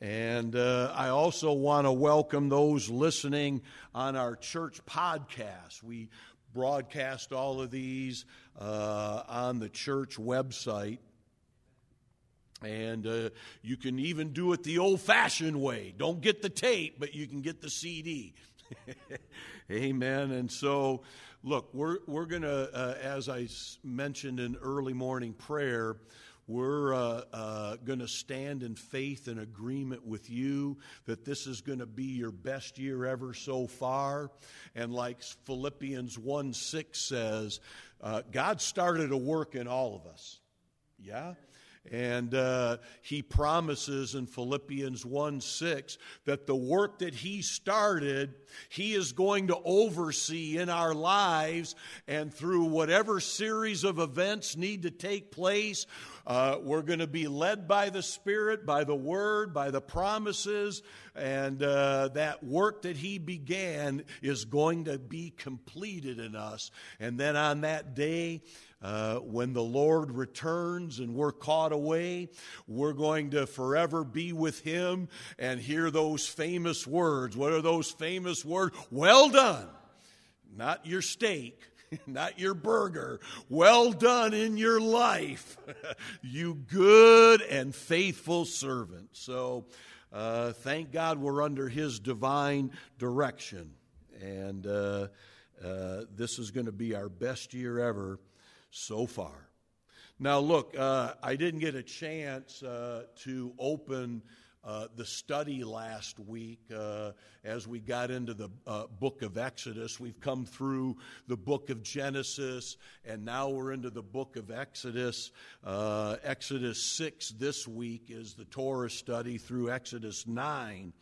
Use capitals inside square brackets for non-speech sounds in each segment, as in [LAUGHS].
And uh, I also want to welcome those listening on our church podcast. We broadcast all of these uh, on the church website. And uh, you can even do it the old fashioned way. Don't get the tape, but you can get the CD. [LAUGHS] Amen. And so, look, we're, we're going to, uh, as I mentioned in early morning prayer, we're uh, uh, going to stand in faith and agreement with you that this is going to be your best year ever so far. And like Philippians 1 6 says, uh, God started a work in all of us. Yeah? And uh, he promises in Philippians 1 6 that the work that he started, he is going to oversee in our lives. And through whatever series of events need to take place, uh, we're going to be led by the Spirit, by the Word, by the promises, and uh, that work that He began is going to be completed in us. And then on that day, uh, when the Lord returns and we're caught away, we're going to forever be with Him and hear those famous words. What are those famous words? Well done. Not your steak, [LAUGHS] not your burger. Well done in your life, [LAUGHS] you good and faithful servant. So, uh, thank God we're under His divine direction. And uh, uh, this is going to be our best year ever so far. Now, look, uh, I didn't get a chance uh, to open uh, the study last week uh, as we got into the uh, book of Exodus. We've come through the book of Genesis, and now we're into the book of Exodus. Uh, Exodus 6 this week is the Torah study through Exodus 9.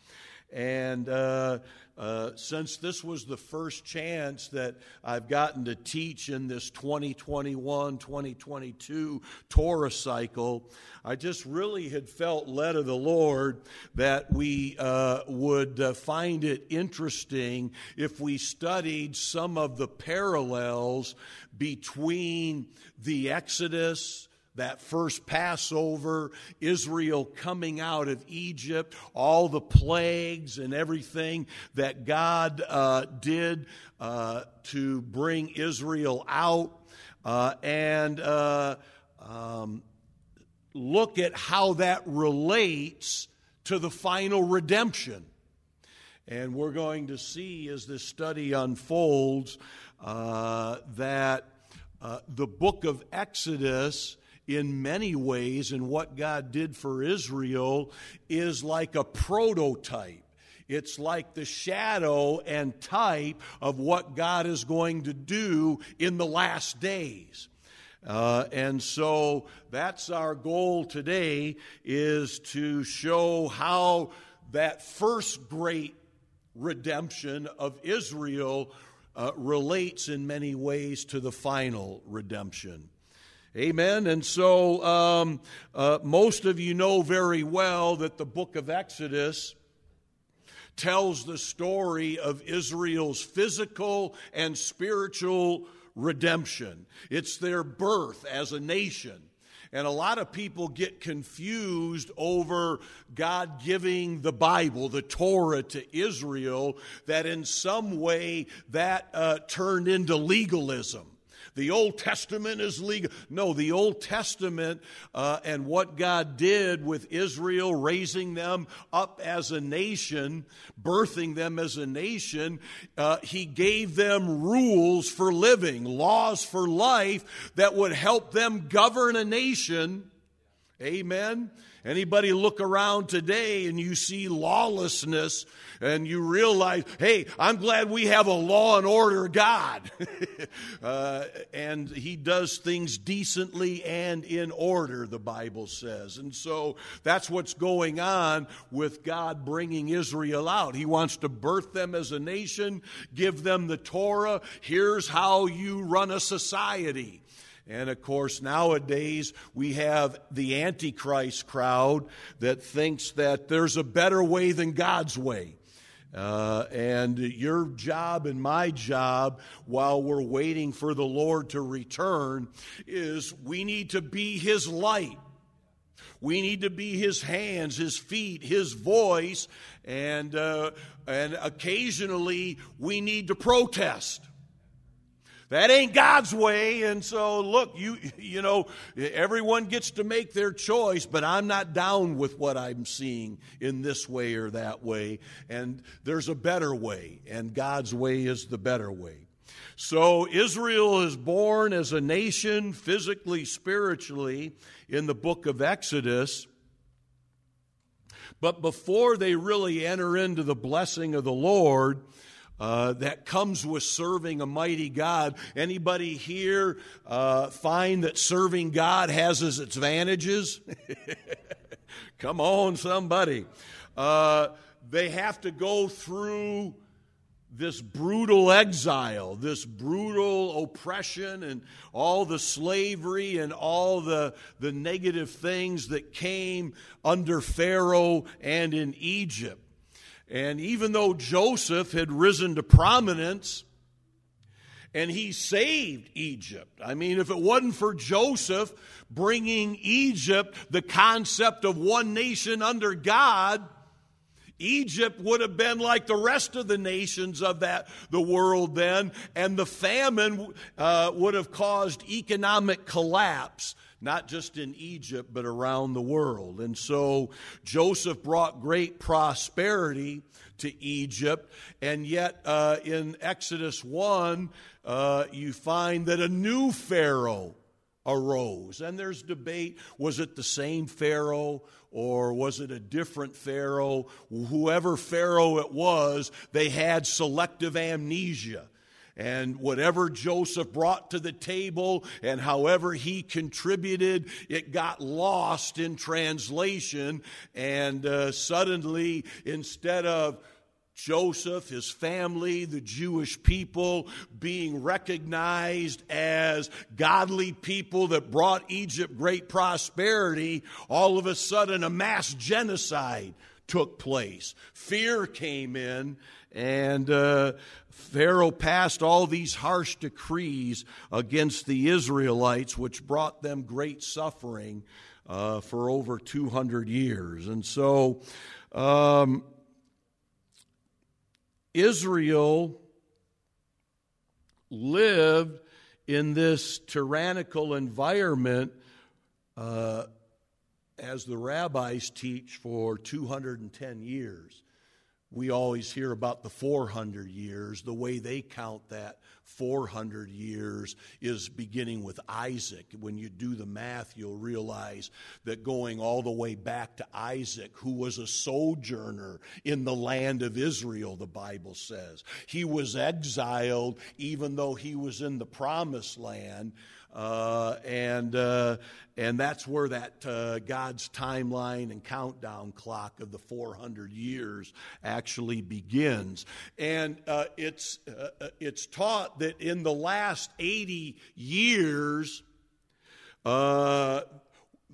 And uh, uh, since this was the first chance that I've gotten to teach in this 2021 2022 Torah cycle, I just really had felt led of the Lord that we uh, would uh, find it interesting if we studied some of the parallels between the Exodus that first Passover, Israel coming out of Egypt, all the plagues and everything that God uh, did uh, to bring Israel out, uh, and uh, um, look at how that relates to the final redemption. And we're going to see as this study unfolds uh, that uh, the book of Exodus in many ways, and what God did for Israel is like a prototype. It's like the shadow and type of what God is going to do in the last days. Uh, and so that's our goal today is to show how that first great redemption of Israel uh, relates in many ways to the final redemption. Amen. And so, um, uh, most of you know very well that the book of Exodus tells the story of Israel's physical and spiritual redemption. It's their birth as a nation. And a lot of people get confused over God giving the Bible, the Torah, to Israel, that in some way that uh, turned into legalism the Old Testament is legal. No, the Old Testament uh, and what God did with Israel, raising them up as a nation, birthing them as a nation, uh, He gave them rules for living, laws for life that would help them govern a nation. Amen. Anybody look around today and you see lawlessness and you realize, hey, I'm glad we have a law and order God. [LAUGHS] uh, and He does things decently and in order, the Bible says. And so that's what's going on with God bringing Israel out. He wants to birth them as a nation, give them the Torah. Here's how you run a society. And of course, nowadays we have the Antichrist crowd that thinks that there's a better way than God's way. Uh, and your job and my job while we're waiting for the Lord to return is we need to be His light. We need to be His hands, His feet, His voice, and, uh, and occasionally we need to protest. That ain't God's way. And so, look, you, you know, everyone gets to make their choice, but I'm not down with what I'm seeing in this way or that way. And there's a better way, and God's way is the better way. So, Israel is born as a nation, physically, spiritually, in the book of Exodus. But before they really enter into the blessing of the Lord, uh, that comes with serving a mighty God. Anybody here uh, find that serving God has its advantages? [LAUGHS] Come on, somebody. Uh, they have to go through this brutal exile, this brutal oppression, and all the slavery and all the, the negative things that came under Pharaoh and in Egypt. And even though Joseph had risen to prominence and he saved Egypt, I mean, if it wasn't for Joseph bringing Egypt the concept of one nation under God, Egypt would have been like the rest of the nations of that the world then, and the famine uh, would have caused economic collapse not just in Egypt, but around the world. And so Joseph brought great prosperity to Egypt, and yet uh, in Exodus 1, uh, you find that a new Pharaoh arose. And there's debate was it the same Pharaoh or was it a different Pharaoh? Whoever Pharaoh it was, they had selective amnesia and whatever Joseph brought to the table and however he contributed, it got lost in translation. And uh, suddenly, instead of Joseph, his family, the Jewish people being recognized as godly people that brought Egypt great prosperity, all of a sudden a mass genocide took place. Fear came in, and uh, Pharaoh passed all these harsh decrees against the Israelites, which brought them great suffering uh, for over 200 years. And so, um, Israel lived in this tyrannical environment uh, as the rabbis teach for 210 years. We always hear about the 400 years. The way they count that 400 years is beginning with Isaac. When you do the math, you'll realize that going all the way back to Isaac, who was a sojourner in the land of Israel, the Bible says. He was exiled even though he was in the promised land. Uh, and uh, and that's where that uh, God's timeline and countdown clock of the 400 years actually begins. And uh, it's uh, uh, it's taught that in the last 80 years.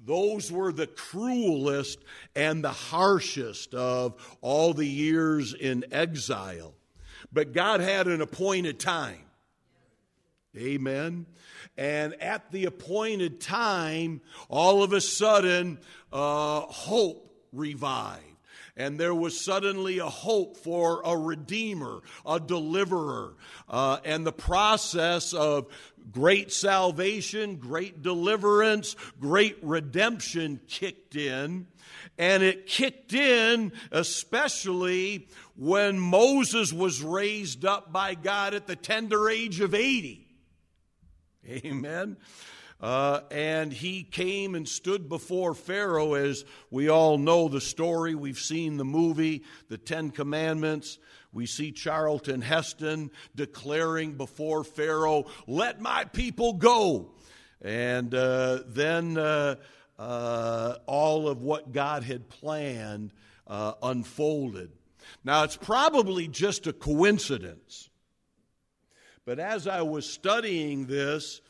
those were the cruelest and the harshest of all the years in exile. But God had an appointed time. Amen. And at the appointed time, all of a sudden, uh, hope revived. And there was suddenly a hope for a redeemer, a deliverer. Uh, and the process of great salvation, great deliverance, great redemption kicked in. And it kicked in especially when Moses was raised up by God at the tender age of 80. [LAUGHS] Amen. Uh, and he came and stood before Pharaoh, as we all know the story. We've seen the movie, The Ten Commandments. We see Charlton Heston declaring before Pharaoh, Let my people go. And uh, then uh, uh all of what God had planned uh, unfolded. Now, it's probably just a coincidence. But as I was studying this,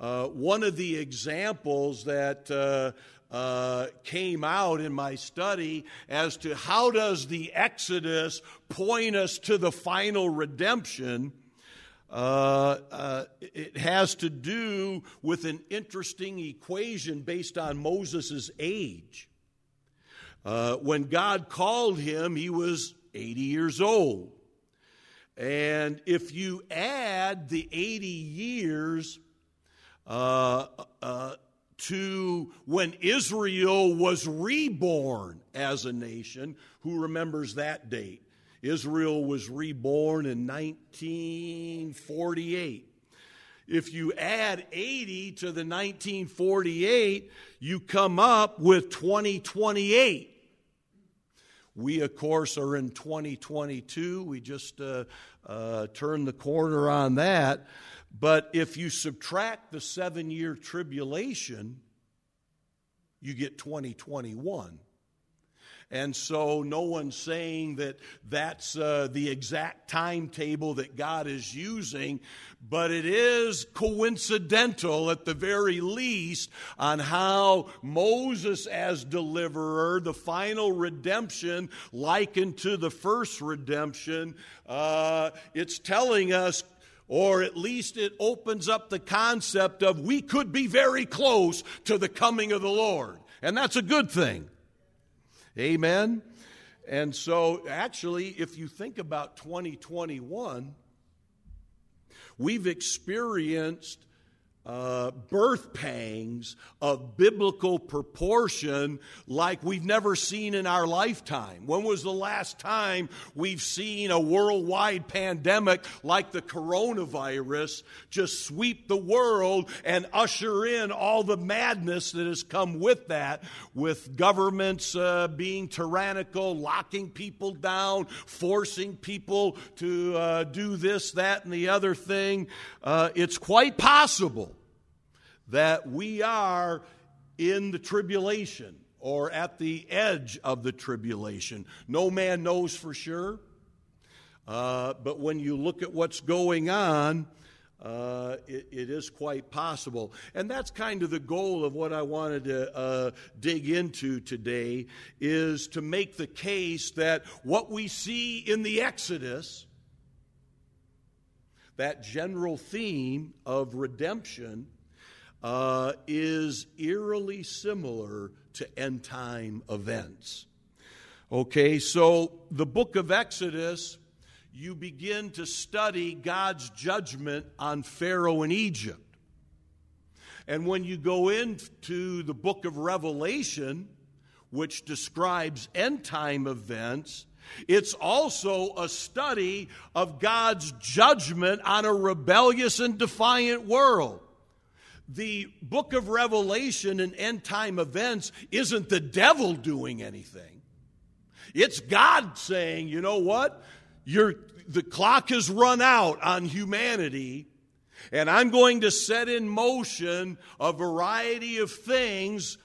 uh, one of the examples that uh, uh, came out in my study as to how does the Exodus point us to the final redemption. Uh, uh, it has to do with an interesting equation based on Moses' age. Uh, when God called him, he was 80 years old. And if you add the 80 years uh, uh, to when Israel was reborn as a nation, who remembers that date? Israel was reborn in 1948. If you add 80 to the 1948, you come up with 2028. We, of course, are in 2022. We just uh, uh, turned the corner on that. But if you subtract the seven year tribulation, you get 2021. And so, no one's saying that that's uh, the exact timetable that God is using, but it is coincidental at the very least on how Moses, as deliverer, the final redemption, likened to the first redemption, uh, it's telling us or at least it opens up the concept of we could be very close to the coming of the Lord. And that's a good thing. Amen. And so, actually, if you think about 2021, we've experienced uh, birth pangs of biblical proportion like we've never seen in our lifetime. When was the last time we've seen a worldwide pandemic like the coronavirus just sweep the world and usher in all the madness that has come with that, with governments uh, being tyrannical, locking people down, forcing people to uh, do this, that, and the other thing? Uh, it's quite possible that we are in the tribulation or at the edge of the tribulation. No man knows for sure. Uh, but when you look at what's going on, uh, it, it is quite possible. And that's kind of the goal of what I wanted to uh, dig into today is to make the case that what we see in the Exodus, that general theme of redemption, uh, is eerily similar to end time events. Okay, so the book of Exodus, you begin to study God's judgment on Pharaoh in Egypt. And when you go into the book of Revelation, which describes end time events, it's also a study of God's judgment on a rebellious and defiant world the book of Revelation and end time events isn't the devil doing anything. It's God saying, you know what? You're, the clock has run out on humanity, and I'm going to set in motion a variety of things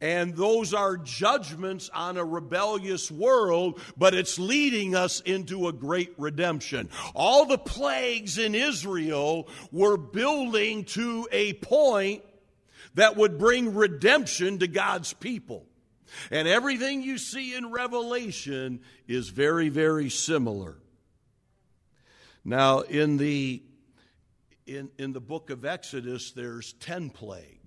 and those are judgments on a rebellious world, but it's leading us into a great redemption. All the plagues in Israel were building to a point that would bring redemption to God's people. And everything you see in Revelation is very, very similar. Now, in the, in, in the book of Exodus, there's 10 plagues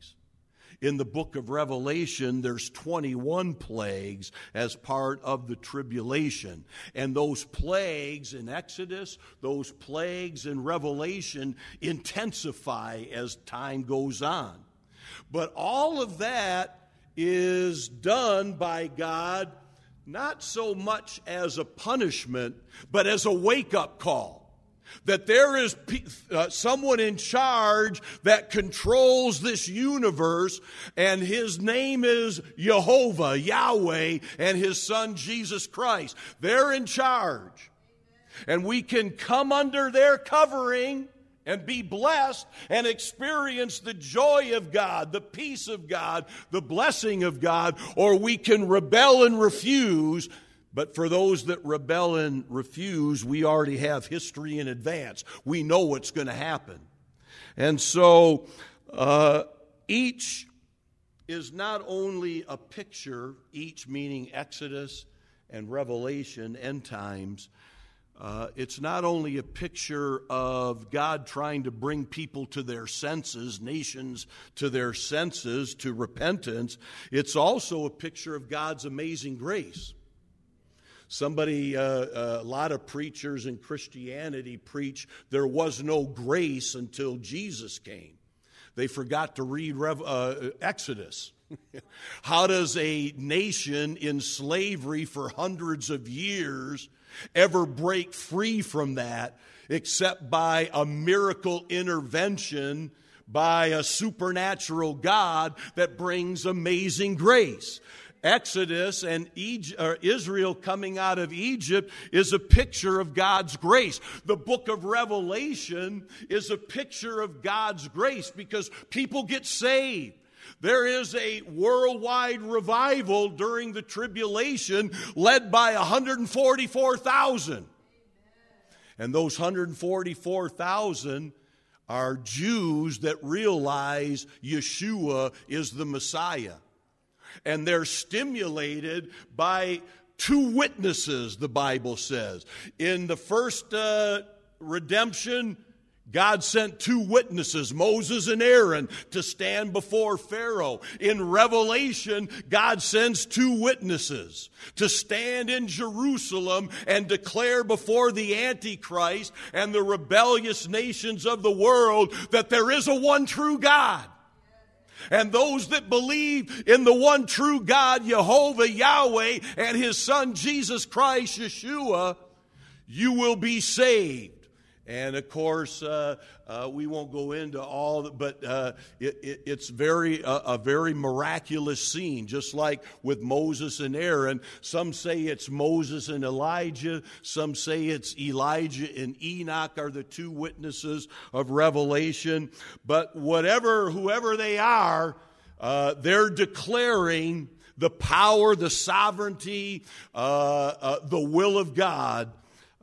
in the book of Revelation, there's 21 plagues as part of the tribulation. And those plagues in Exodus, those plagues in Revelation intensify as time goes on. But all of that is done by God not so much as a punishment, but as a wake up call. That there is uh, someone in charge that controls this universe, and his name is Jehovah, Yahweh, and his son Jesus Christ. They're in charge. And we can come under their covering and be blessed and experience the joy of God, the peace of God, the blessing of God, or we can rebel and refuse but for those that rebel and refuse, we already have history in advance. We know what's going to happen. And so uh, each is not only a picture, each meaning Exodus and Revelation, end times. Uh, it's not only a picture of God trying to bring people to their senses, nations to their senses, to repentance. It's also a picture of God's amazing grace. Somebody, uh, uh, a lot of preachers in Christianity preach there was no grace until Jesus came. They forgot to read Rev- uh, Exodus. [LAUGHS] How does a nation in slavery for hundreds of years ever break free from that except by a miracle intervention by a supernatural God that brings amazing grace? Exodus and Egypt, Israel coming out of Egypt is a picture of God's grace. The book of Revelation is a picture of God's grace because people get saved. There is a worldwide revival during the tribulation led by 144,000. And those 144,000 are Jews that realize Yeshua is the Messiah and they're stimulated by two witnesses, the Bible says. In the first uh, redemption, God sent two witnesses, Moses and Aaron, to stand before Pharaoh. In Revelation, God sends two witnesses to stand in Jerusalem and declare before the Antichrist and the rebellious nations of the world that there is a one true God. And those that believe in the one true God, Jehovah, Yahweh, and his son Jesus Christ, Yeshua, you will be saved. And of course, uh, uh, we won't go into all, but uh, it, it, it's very uh, a very miraculous scene, just like with Moses and Aaron. Some say it's Moses and Elijah. Some say it's Elijah and Enoch are the two witnesses of Revelation. But whatever, whoever they are, uh, they're declaring the power, the sovereignty, uh, the will of God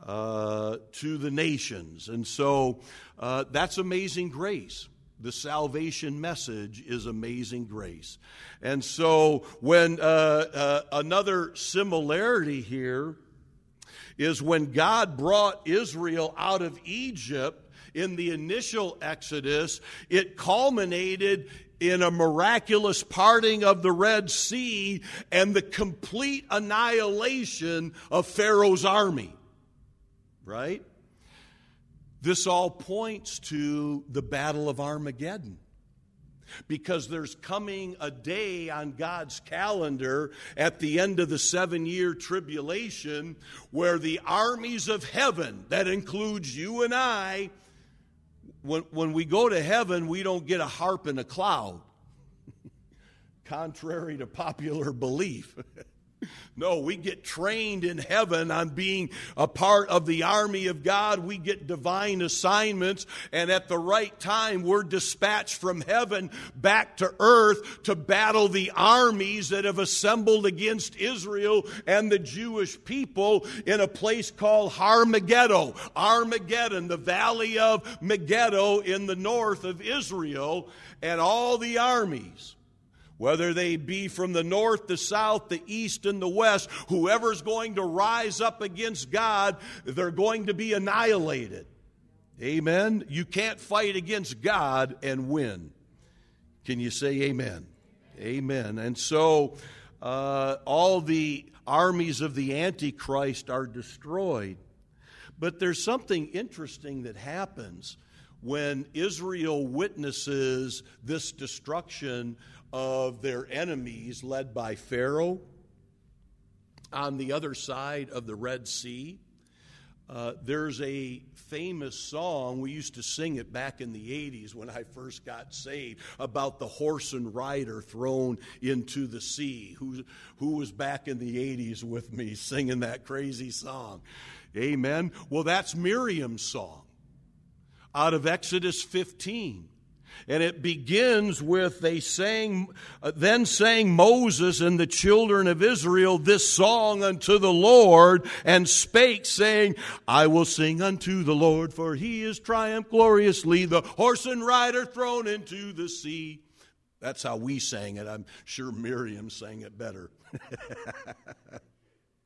uh, to the nations. And so uh, that's amazing grace. The salvation message is amazing grace. And so when uh, uh, another similarity here is when God brought Israel out of Egypt in the initial Exodus, it culminated in a miraculous parting of the Red Sea and the complete annihilation of Pharaoh's army right? This all points to the Battle of Armageddon. Because there's coming a day on God's calendar at the end of the seven year tribulation where the armies of heaven, that includes you and I, when, when we go to heaven, we don't get a harp in a cloud, [LAUGHS] contrary to popular belief. [LAUGHS] No, we get trained in heaven on being a part of the army of God. We get divine assignments, and at the right time, we're dispatched from heaven back to earth to battle the armies that have assembled against Israel and the Jewish people in a place called Armageddon. Armageddon, the valley of Megiddo in the north of Israel, and all the armies whether they be from the north, the south, the east, and the west, whoever's going to rise up against God, they're going to be annihilated. Amen. You can't fight against God and win. Can you say amen? Amen. And so uh, all the armies of the Antichrist are destroyed. But there's something interesting that happens when Israel witnesses this destruction of their enemies, led by Pharaoh on the other side of the Red Sea. Uh, there's a famous song, we used to sing it back in the 80s when I first got saved, about the horse and rider thrown into the sea. Who, who was back in the 80s with me singing that crazy song? Amen. Well, that's Miriam's song out of Exodus 15. And it begins with they sang, uh, then sang Moses and the children of Israel this song unto the Lord and spake, saying, I will sing unto the Lord, for he is triumphed gloriously, the horse and rider thrown into the sea. That's how we sang it. I'm sure Miriam sang it better.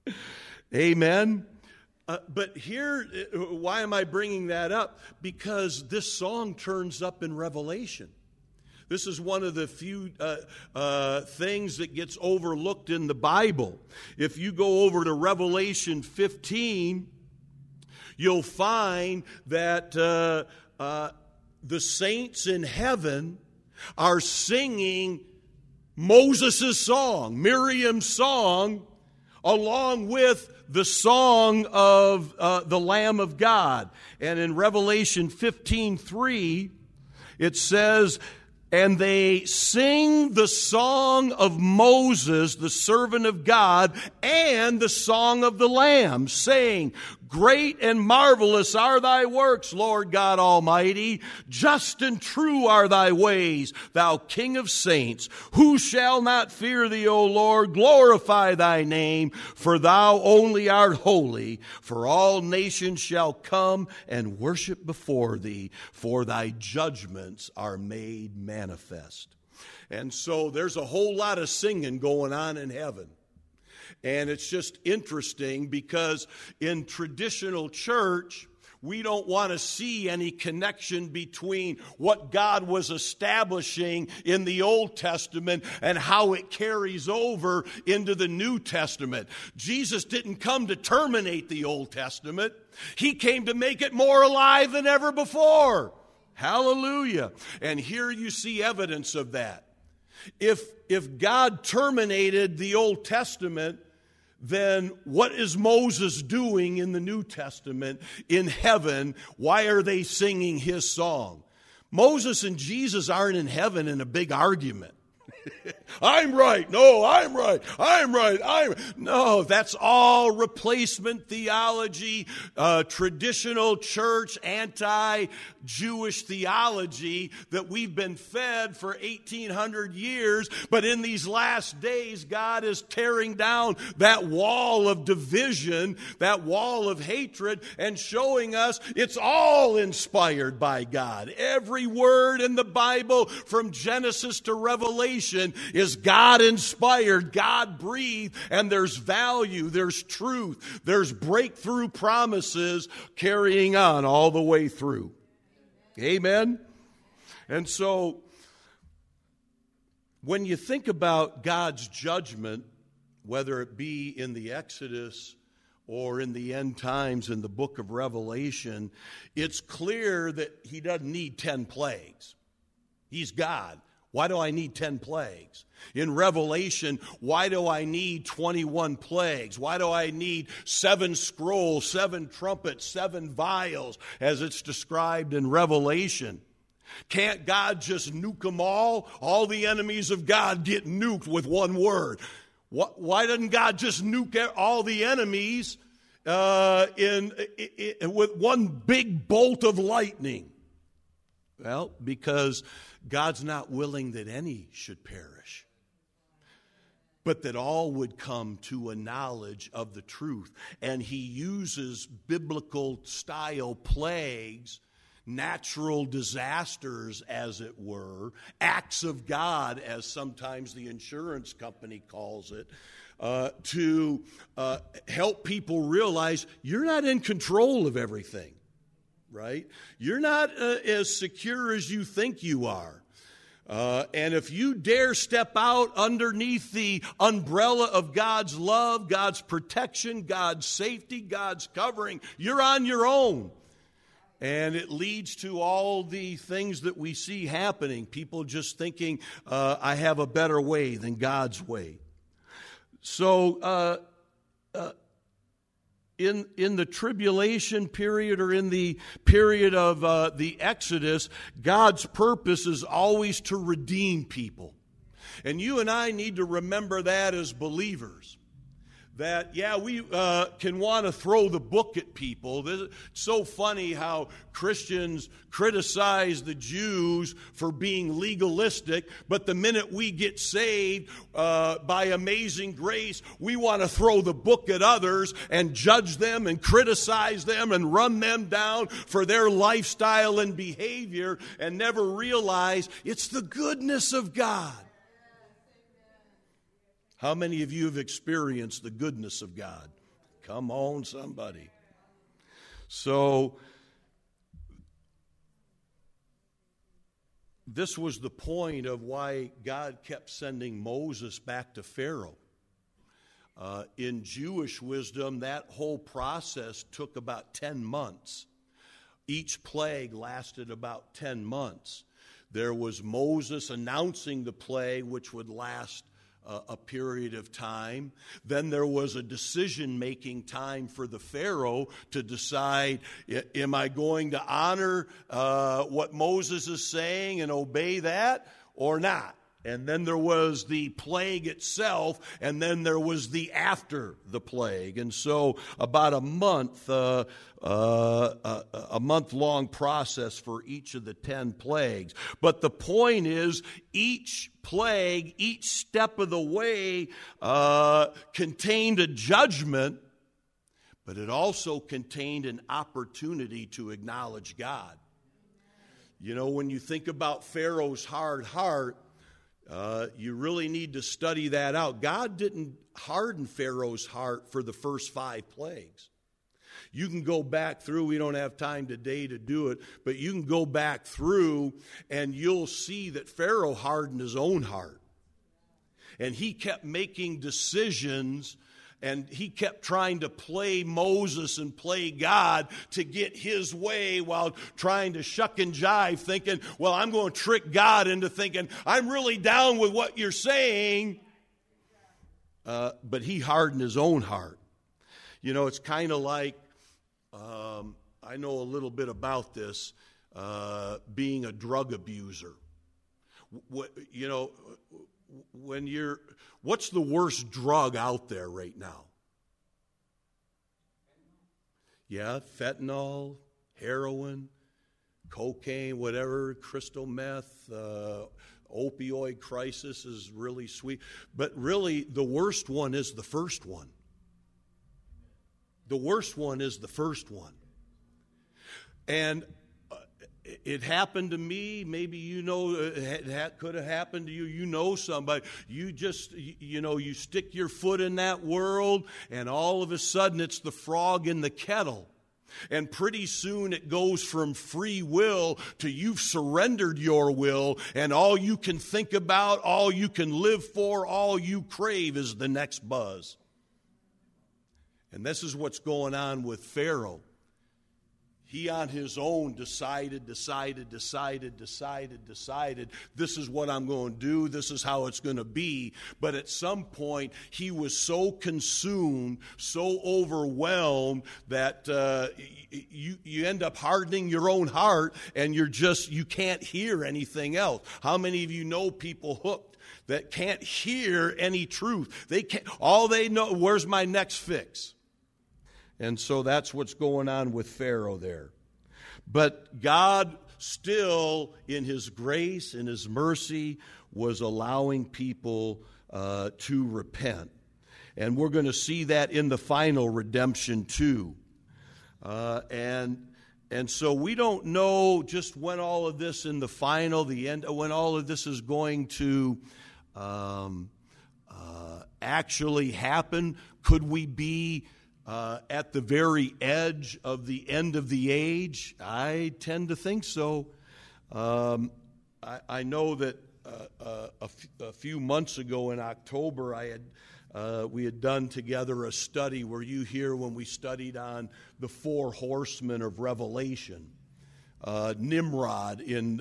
[LAUGHS] Amen. Uh, but here, uh, why am I bringing that up? Because this song turns up in Revelation. This is one of the few uh, uh, things that gets overlooked in the Bible. If you go over to Revelation 15, you'll find that uh, uh, the saints in heaven are singing Moses' song, Miriam's song, along with the song of uh, the Lamb of God. And in Revelation 15 3, it says, and they sing the song of Moses, the servant of God, and the song of the Lamb, saying, Great and marvelous are thy works, Lord God Almighty. Just and true are thy ways, thou King of saints. Who shall not fear thee, O Lord? Glorify thy name, for thou only art holy. For all nations shall come and worship before thee, for thy judgments are made manifest. And so there's a whole lot of singing going on in heaven. And it's just interesting because in traditional church, we don't want to see any connection between what God was establishing in the Old Testament and how it carries over into the New Testament. Jesus didn't come to terminate the Old Testament, He came to make it more alive than ever before. Hallelujah. And here you see evidence of that. If, if God terminated the Old Testament, then what is Moses doing in the New Testament in heaven? Why are they singing his song? Moses and Jesus aren't in heaven in a big argument. [LAUGHS] I'm right. No, I'm right. I'm right. I'm no. That's all replacement theology, uh, traditional church, anti-Jewish theology that we've been fed for 1800 years. But in these last days, God is tearing down that wall of division, that wall of hatred, and showing us it's all inspired by God. Every word in the Bible, from Genesis to Revelation, is God inspired, God breathed, and there's value, there's truth, there's breakthrough promises carrying on all the way through. Amen? And so, when you think about God's judgment, whether it be in the Exodus or in the end times in the book of Revelation, it's clear that He doesn't need 10 plagues. He's God. Why do I need 10 plagues? In Revelation, why do I need 21 plagues? Why do I need seven scrolls, seven trumpets, seven vials, as it's described in Revelation? Can't God just nuke them all? All the enemies of God get nuked with one word. Why doesn't God just nuke all the enemies uh, in, in, in, with one big bolt of lightning? Well, because God's not willing that any should perish, but that all would come to a knowledge of the truth. And He uses biblical style plagues, natural disasters, as it were, acts of God, as sometimes the insurance company calls it. Uh, to uh, help people realize you're not in control of everything right? You're not uh, as secure as you think you are. Uh, and if you dare step out underneath the umbrella of God's love, God's protection, God's safety, God's covering, you're on your own. And it leads to all the things that we see happening. People just thinking, uh, I have a better way than God's way. So, uh, uh in, in the tribulation period or in the period of uh, the Exodus, God's purpose is always to redeem people. And you and I need to remember that as believers that, yeah, we uh, can want to throw the book at people. It's so funny how Christians criticize the Jews for being legalistic, but the minute we get saved uh, by amazing grace, we want to throw the book at others and judge them and criticize them and run them down for their lifestyle and behavior and never realize it's the goodness of God. How many of you have experienced the goodness of God? Come on, somebody. So, this was the point of why God kept sending Moses back to Pharaoh. Uh, in Jewish wisdom, that whole process took about 10 months. Each plague lasted about 10 months. There was Moses announcing the plague, which would last a period of time. Then there was a decision making time for the Pharaoh to decide am I going to honor uh, what Moses is saying and obey that or not? And then there was the plague itself, and then there was the after the plague. And so, about a month, uh, uh, a, a month long process for each of the 10 plagues. But the point is, each plague, each step of the way, uh, contained a judgment, but it also contained an opportunity to acknowledge God. You know, when you think about Pharaoh's hard heart, uh, you really need to study that out. God didn't harden Pharaoh's heart for the first five plagues. You can go back through, we don't have time today to do it, but you can go back through and you'll see that Pharaoh hardened his own heart. And he kept making decisions and he kept trying to play Moses and play God to get his way while trying to shuck and jive, thinking, well, I'm going to trick God into thinking, I'm really down with what you're saying. Uh, but he hardened his own heart. You know, it's kind of like um, I know a little bit about this uh, being a drug abuser. What, you know, when you're, what's the worst drug out there right now? Yeah, fentanyl, heroin, cocaine, whatever, crystal meth, uh, opioid crisis is really sweet. But really, the worst one is the first one. The worst one is the first one. And it happened to me. Maybe you know uh, it could have happened to you. You know somebody. You just, you know, you stick your foot in that world, and all of a sudden it's the frog in the kettle. And pretty soon it goes from free will to you've surrendered your will, and all you can think about, all you can live for, all you crave is the next buzz. And this is what's going on with Pharaoh he on his own decided, decided, decided, decided, decided, this is what I'm going to do, this is how it's going to be. But at some point, he was so consumed, so overwhelmed that uh, you, you end up hardening your own heart and you're just, you can't hear anything else. How many of you know people hooked? That can't hear any truth. They can't, all they know, where's my next fix? And so that's what's going on with Pharaoh there. But God still, in His grace and His mercy, was allowing people uh, to repent. And we're going to see that in the final redemption too. Uh, and and so we don't know just when all of this in the final, the end, when all of this is going to um, uh, actually happen. Could we be uh, at the very edge of the end of the age? I tend to think so. Um, I, I, know that uh, uh, a, f- a few months ago in October, I had uh, we had done together a study. Were you here when we studied on the four horsemen of Revelation? Uh, Nimrod in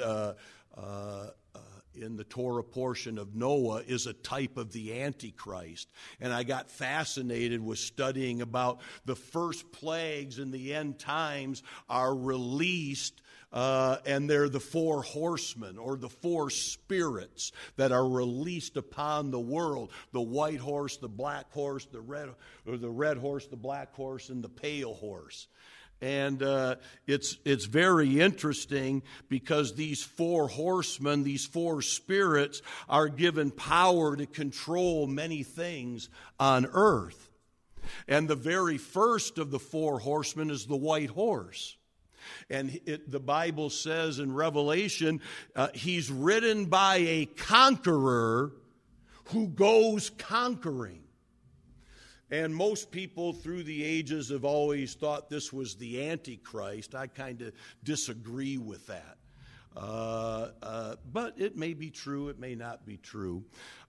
in the Torah portion of Noah is a type of the Antichrist. And I got fascinated with studying about the first plagues in the end times are released. Uh, and they're the four horsemen or the four spirits that are released upon the world the white horse, the black horse, the red, or the red horse, the black horse, and the pale horse. And uh, it's, it's very interesting because these four horsemen, these four spirits, are given power to control many things on earth. And the very first of the four horsemen is the white horse. And it, the Bible says in Revelation, uh, he's ridden by a conqueror who goes conquering. And most people through the ages have always thought this was the Antichrist. I kind of disagree with that. Uh, uh, but it may be true, it may not be true.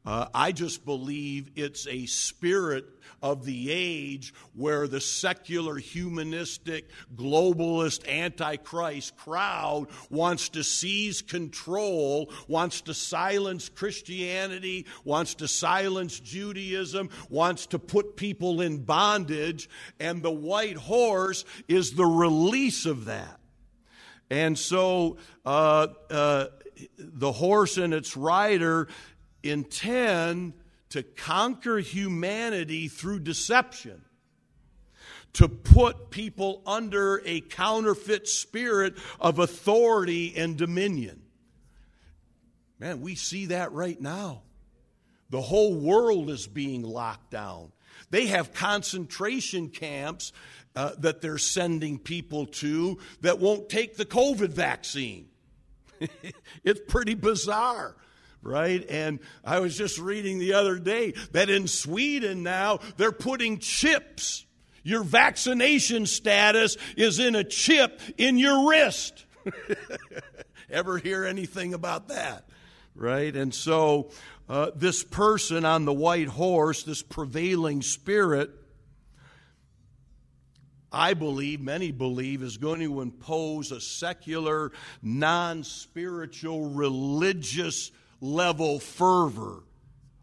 Uh, I just believe it's a spirit of the age where the secular, humanistic, globalist, antichrist crowd wants to seize control, wants to silence Christianity, wants to silence Judaism, wants to put people in bondage, and the white horse is the release of that. And so uh, uh, the horse and its rider intend to conquer humanity through deception, to put people under a counterfeit spirit of authority and dominion. Man, we see that right now. The whole world is being locked down. They have concentration camps uh, that they're sending people to that won't take the COVID vaccine. [LAUGHS] it's pretty bizarre right? And I was just reading the other day that in Sweden now they're putting chips. Your vaccination status is in a chip in your wrist. [LAUGHS] Ever hear anything about that? Right? And so uh, this person on the white horse, this prevailing spirit, I believe, many believe, is going to impose a secular, non spiritual, religious level fervor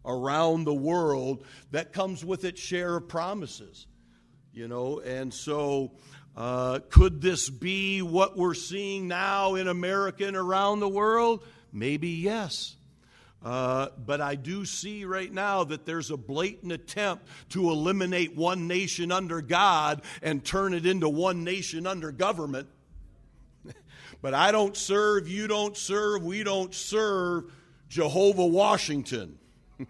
around the world that comes with its share of promises. You know, and so uh, could this be what we're seeing now in America and around the world? Maybe yes. Uh, but I do see right now that there's a blatant attempt to eliminate one nation under God and turn it into one nation under government. [LAUGHS] but I don't serve, you don't serve, we don't serve Jehovah Washington.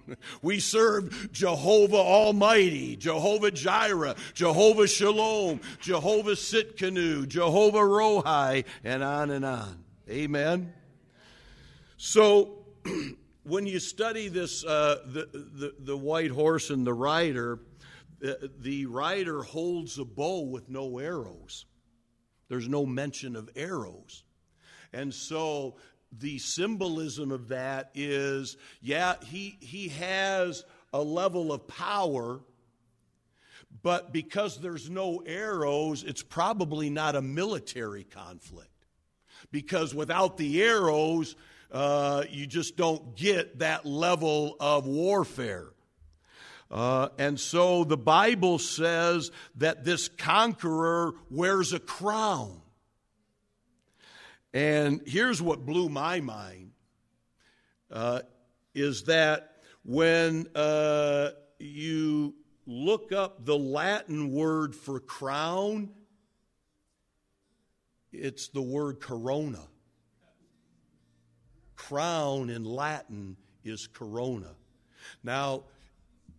[LAUGHS] we serve Jehovah Almighty, Jehovah Jireh, Jehovah Shalom, Jehovah Tsidkenu, Jehovah Rohi, and on and on. Amen. So, [CLEARS THROAT] when you study this, uh, the, the, the, white horse and the rider, the, the rider holds a bow with no arrows. There's no mention of arrows. And so the symbolism of that is yeah, he, he has a level of power, but because there's no arrows, it's probably not a military conflict. Because without the arrows, uh, you just don't get that level of warfare. Uh, and so the Bible says that this conqueror wears a crown. And here's what blew my mind uh, is that when uh, you look up the Latin word for crown, it's the word corona crown in Latin is corona. Now,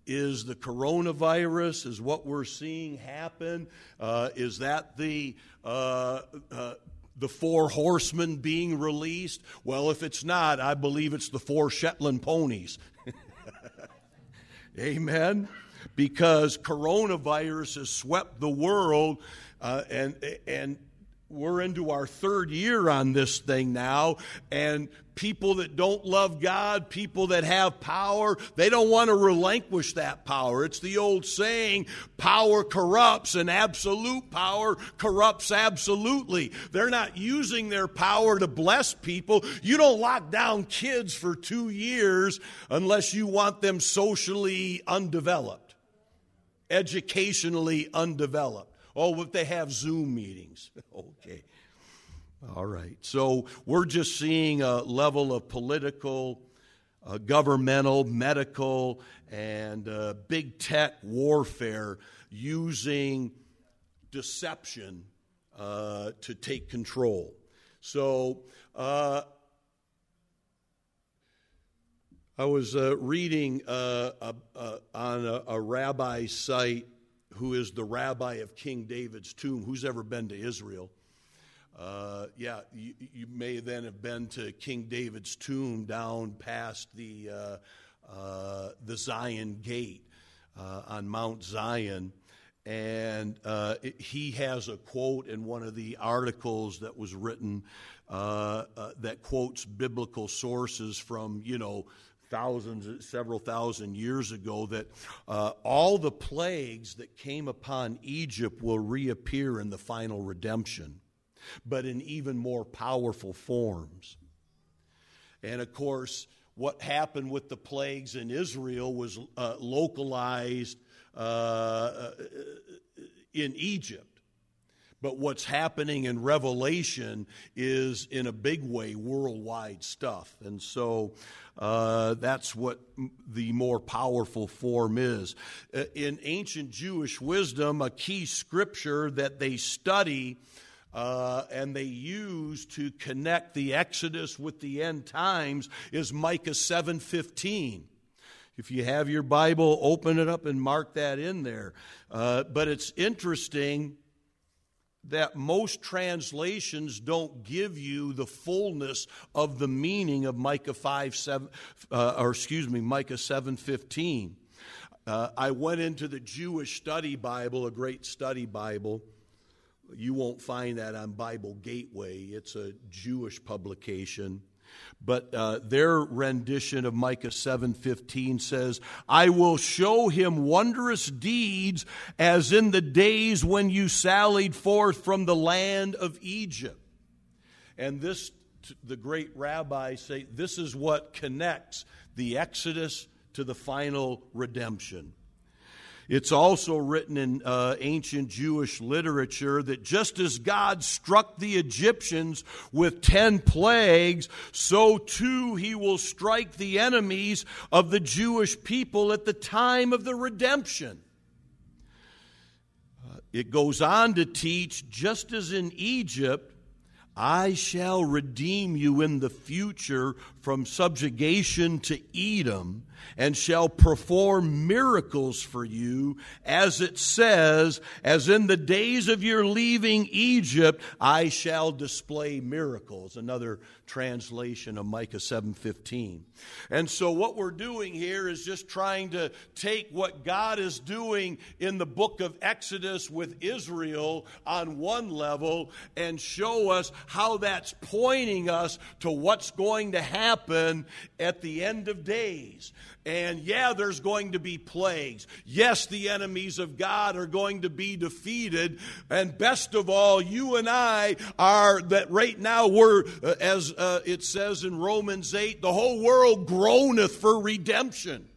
is the coronavirus, is what we're seeing happen, uh, is that the, uh, uh, the four horsemen being released? Well, if it's not, I believe it's the four Shetland ponies. [LAUGHS] Amen? Because coronavirus has swept the world, uh, and, and we're into our third year on this thing now, and people that don't love God, people that have power, they don't want to relinquish that power. It's the old saying power corrupts, and absolute power corrupts absolutely. They're not using their power to bless people. You don't lock down kids for two years unless you want them socially undeveloped, educationally undeveloped. Oh, if they have Zoom meetings. [LAUGHS] okay. All right. So we're just seeing a level of political, uh, governmental, medical, and uh, big tech warfare using deception uh, to take control. So uh, I was uh, reading uh, on a, a rabbi's site who is the rabbi of King David's tomb. Who's ever been to Israel? Uh, yeah, you, you, may then have been to King David's tomb down past the, uh, uh, the Zion Gate uh, on Mount Zion. And uh, it, he has a quote in one of the articles that was written uh, that quotes biblical sources from, you know, thousands, several thousand years ago, that uh, all the plagues that came upon Egypt will reappear in the final redemption, but in even more powerful forms. And of course, what happened with the plagues in Israel was uh, localized uh, in Egypt. But what's happening in Revelation is, in a big way, worldwide stuff. And so uh, that's what the more powerful form is. Uh, in ancient Jewish wisdom, a key scripture that they study uh, and they use to connect the Exodus with the end times is Micah 7:15. If you have your Bible, open it up and mark that in there. Uh, but it's interesting that most translations don't give you the fullness of the meaning of Micah 5 7 uh, or excuse me Micah 7:15. Uh, I went into the Jewish Study Bible, a great study Bible. You won't find that on Bible Gateway. It's a Jewish publication. But uh, their rendition of Micah 7:15 says, "I will show him wondrous deeds as in the days when you sallied forth from the land of Egypt." And this the great rabbis say this is what connects the Exodus to the final redemption. It's also written in uh, ancient Jewish literature that just as God struck the Egyptians with ten plagues, so too he will strike the enemies of the Jewish people at the time of the redemption. Uh, it goes on to teach just as in Egypt, I shall redeem you in the future from subjugation to Edom and shall perform miracles for you, as it says, as in the days of your leaving Egypt, I shall display miracles. Another translation of Micah 7:15. And so what we're doing here is just trying to take what God is doing in the book of Exodus with Israel on one level and show us how that's pointing us to what's going to happen at the end of days. And yeah, there's going to be plagues. Yes, the enemies of God are going to be defeated. And best of all, you and I are that right now we're, uh, as uh, it says in Romans 8, the whole world groaneth for redemption.